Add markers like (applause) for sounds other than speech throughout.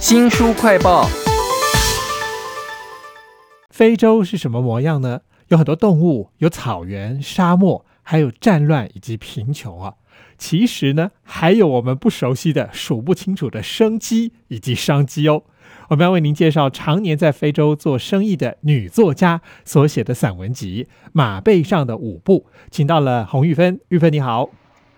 新书快报。非洲是什么模样呢？有很多动物，有草原、沙漠，还有战乱以及贫穷啊。其实呢，还有我们不熟悉的、数不清楚的生机以及商机哦。我们要为您介绍常年在非洲做生意的女作家所写的散文集《马背上的舞步》，请到了洪玉芬。玉芬你好。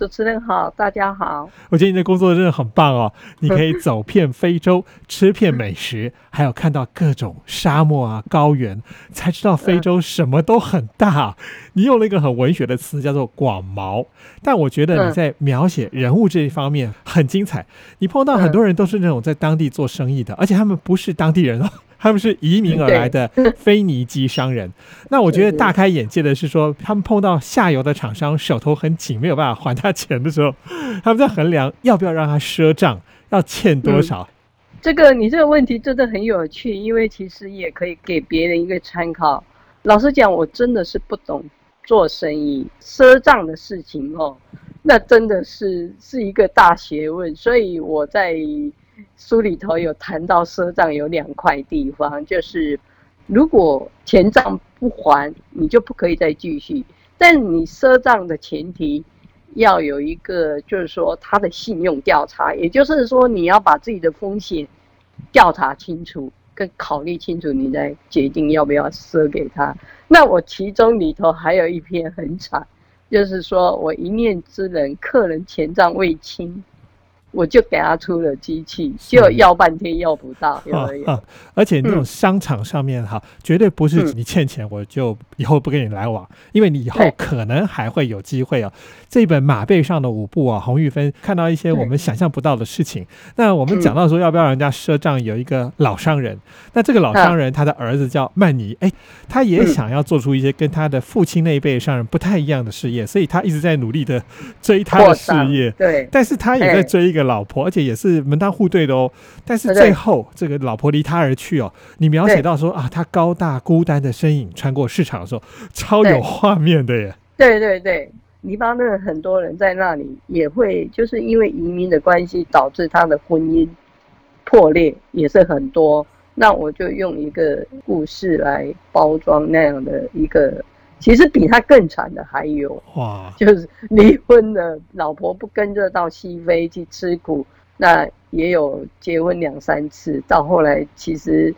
主持人好，大家好。我觉得你的工作真的很棒哦，(laughs) 你可以走遍非洲，吃遍美食，(laughs) 还有看到各种沙漠啊、高原，才知道非洲什么都很大。你用了一个很文学的词，叫做“广袤”，但我觉得你在描写人物这一方面很精彩。你碰到很多人都是那种在当地做生意的，而且他们不是当地人哦。他们是移民而来的腓尼基商人。那我觉得大开眼界的是说，他们碰到下游的厂商手头很紧，没有办法还他钱的时候，他们在衡量要不要让他赊账，要欠多少。这个你这个问题真的很有趣，因为其实也可以给别人一个参考。老实讲，我真的是不懂做生意赊账的事情哦，那真的是是一个大学问。所以我在。书里头有谈到赊账有两块地方，就是如果钱账不还，你就不可以再继续。但你赊账的前提要有一个，就是说他的信用调查，也就是说你要把自己的风险调查清楚，跟考虑清楚，你再决定要不要赊给他。那我其中里头还有一篇很惨，就是说我一念之人，客人钱账未清。我就给他出了机器，就要半天要不到，(laughs) 有没有？而且那种商场上面哈，绝对不是你欠钱我就以后不跟你来往，因为你以后可能还会有机会哦。这本马背上的舞步啊，洪玉芬看到一些我们想象不到的事情。那我们讲到说要不要人家赊账，有一个老商人，那这个老商人他的儿子叫曼尼，哎，他也想要做出一些跟他的父亲那一辈商人不太一样的事业，所以他一直在努力的追他的事业。对，但是他也在追一个。老婆，而且也是门当户对的哦。但是最后，这个老婆离他而去哦。你描写到说啊，他高大孤单的身影穿过市场的时候，超有画面的耶。对对对，黎巴嫩很多人在那里也会，就是因为移民的关系，导致他的婚姻破裂也是很多。那我就用一个故事来包装那样的一个。其实比他更惨的还有，哇，就是离婚的老婆不跟着到西非去吃苦，那也有结婚两三次，到后来其实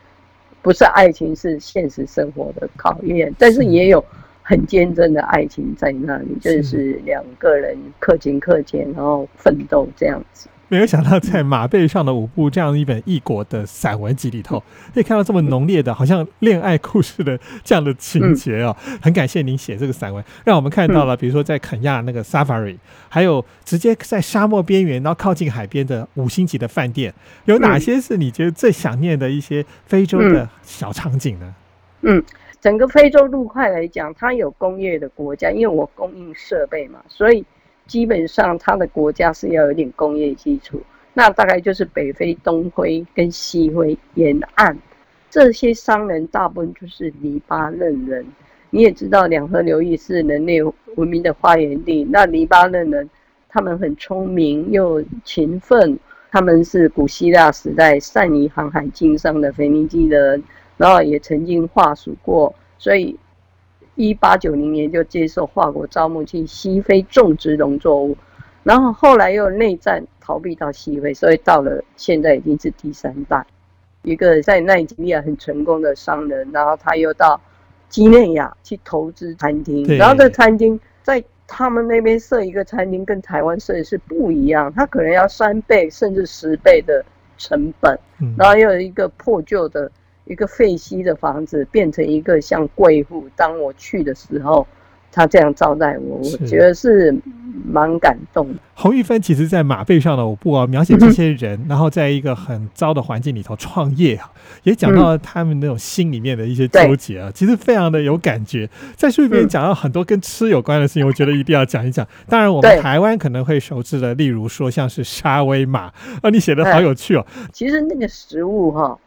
不是爱情，是现实生活的考验，但是也有很坚贞的爱情在那里，就是两个人克勤克俭，然后奋斗这样子。没有想到，在马背上的舞步这样一本异国的散文集里头，可以看到这么浓烈的，好像恋爱故事的这样的情节哦。很感谢您写这个散文，让我们看到了，比如说在肯亚那个 Safari，还有直接在沙漠边缘，然后靠近海边的五星级的饭店，有哪些是你觉得最想念的一些非洲的小场景呢？嗯，整个非洲陆块来讲，它有工业的国家，因为我供应设备嘛，所以。基本上，它的国家是要有点工业基础，那大概就是北非、东非跟西非沿岸这些商人，大部分就是黎巴嫩人。你也知道，两河流域是人类文明的发源地。那黎巴嫩人，他们很聪明又勤奋，他们是古希腊时代善于航海经商的腓尼基人，然后也曾经化属过，所以。一八九零年就接受法国招募去西非种植农作物，然后后来又内战逃避到西非，所以到了现在已经是第三代，一个在奈及利亚很成功的商人，然后他又到基内亚去投资餐厅，然后这餐厅在他们那边设一个餐厅跟台湾设的是不一样，他可能要三倍甚至十倍的成本，然后又有一个破旧的。一个废墟的房子变成一个像贵妇。当我去的时候，他这样招待我，我觉得是蛮感动的。洪玉芬其实，在马背上的舞步啊，描写这些人，然后在一个很糟的环境里头创业啊，也讲到了他们那种心里面的一些纠结啊，其实非常的有感觉。在书里面讲到很多跟吃有关的事情，我觉得一定要讲一讲。当然，我们台湾可能会熟知的，例如说像是沙威玛啊，你写的好有趣哦。其实那个食物哈。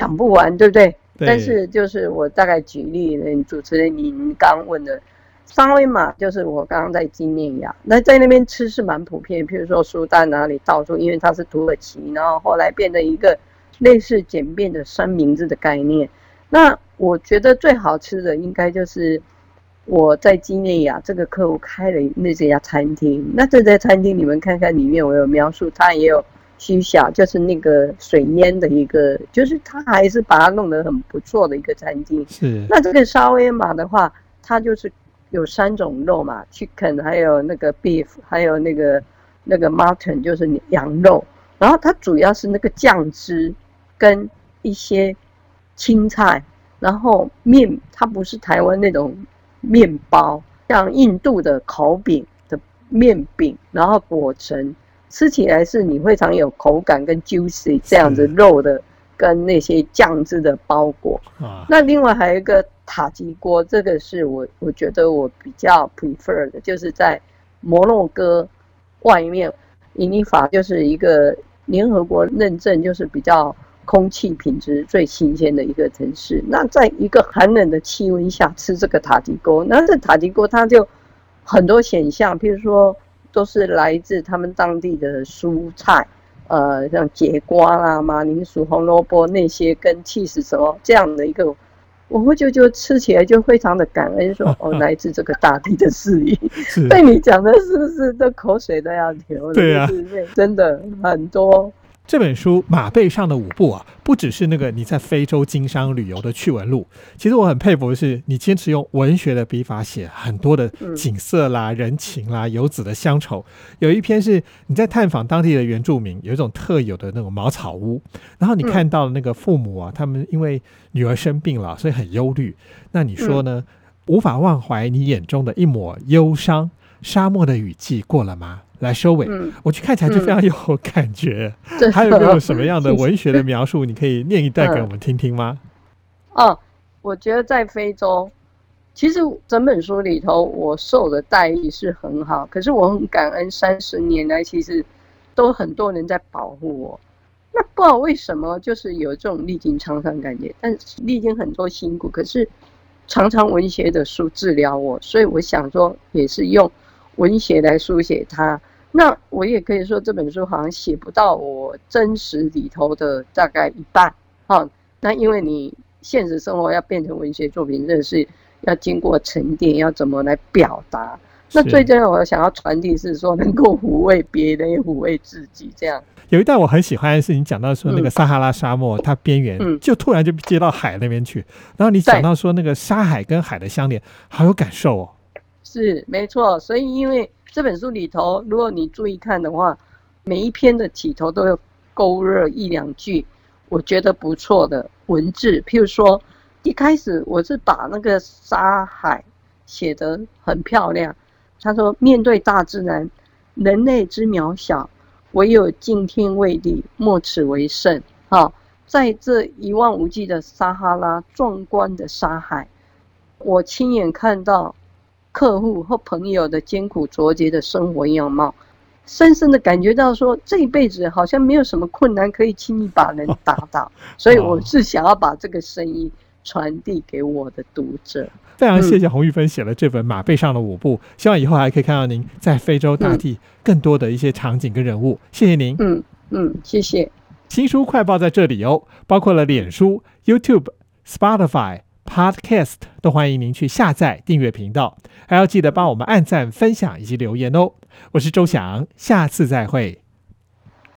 讲不完，对不对？但是就是我大概举例，主持人您刚问的沙威玛就是我刚刚在基内亚，那在那边吃是蛮普遍，譬如说苏丹哪里到处，因为它是土耳其，然后后来变成一个类似简便的三明治的概念。那我觉得最好吃的应该就是我在基内亚这个客户开的那这家餐厅。那这家餐厅你们看看里面我有描述，它也有虚小，就是那个水淹的一个，就是他还是把它弄得很不错的一个餐厅。是。那这个沙威玛的话，它就是有三种肉嘛，chicken，还有那个 beef，还有那个那个 mutton，就是羊肉。然后它主要是那个酱汁跟一些。青菜，然后面，它不是台湾那种面包，像印度的烤饼的面饼，然后裹成，吃起来是你非常有口感跟 juicy 这样子肉的，跟那些酱汁的包裹。啊，那另外还有一个塔吉锅，这个是我我觉得我比较 prefer 的，就是在摩洛哥外面，伊尼法就是一个联合国认证，就是比较。空气品质最新鲜的一个城市，那在一个寒冷的气温下吃这个塔吉锅，那这塔吉锅它就很多选项，譬如说都是来自他们当地的蔬菜，呃，像节瓜啦、马铃薯、红萝卜那些跟 cheese 什么这样的一个，我会就就吃起来就非常的感恩，说 (laughs) 哦，来自这个大地的赐予。(laughs) 被你讲的是不是这口水都要流？对呀，真的很多。这本书《马背上的舞步》啊，不只是那个你在非洲经商旅游的趣闻录。其实我很佩服的是，你坚持用文学的笔法写很多的景色啦、人情啦、游子的乡愁。有一篇是你在探访当地的原住民，有一种特有的那种茅草屋，然后你看到了那个父母啊，他们因为女儿生病了，所以很忧虑。那你说呢？无法忘怀你眼中的一抹忧伤。沙漠的雨季过了吗？来收尾，我去看起来就非常有感觉。还有没有什么样的 (laughs) 文学的描述？你可以念一段给我们听听吗？哦，我觉得在非洲，其实整本书里头我受的待遇是很好，可是我很感恩，三十年来其实都很多人在保护我。那不知道为什么，就是有这种历经沧桑感觉，但历经很多辛苦，可是常常文学的书治疗我，所以我想说，也是用文学来书写它。那我也可以说这本书好像写不到我真实里头的大概一半，哈。那因为你现实生活要变成文学作品，真的是要经过沉淀，要怎么来表达？那最重要我想要传递是说，能够抚慰别人，也抚慰自己。这样有一段我很喜欢是你讲到说那个撒哈拉沙漠，它边缘就突然就接到海那边去，然后你讲到说那个沙海跟海的相连，好有感受哦。是没错，所以因为。这本书里头，如果你注意看的话，每一篇的起头都有勾勒一两句，我觉得不错的文字。譬如说，一开始我是把那个沙海写得很漂亮。他说：“面对大自然，人类之渺小，唯有敬天畏地，莫此为甚。”哈，在这一望无际的撒哈拉，壮观的沙海，我亲眼看到。客户或朋友的艰苦卓绝的生活样貌，深深的感觉到说，这一辈子好像没有什么困难可以轻易把人打倒，(laughs) 所以我是想要把这个声音传递给我的读者。非常谢谢洪玉芬写了这本《马背上的舞步》，希望以后还可以看到您在非洲大地更多的一些场景跟人物。谢谢您。嗯嗯，谢谢。新书快报在这里哦，包括了脸书、YouTube、Spotify。Podcast 都欢迎您去下载订阅频道，还要记得帮我们按赞、分享以及留言哦。我是周翔，下次再会。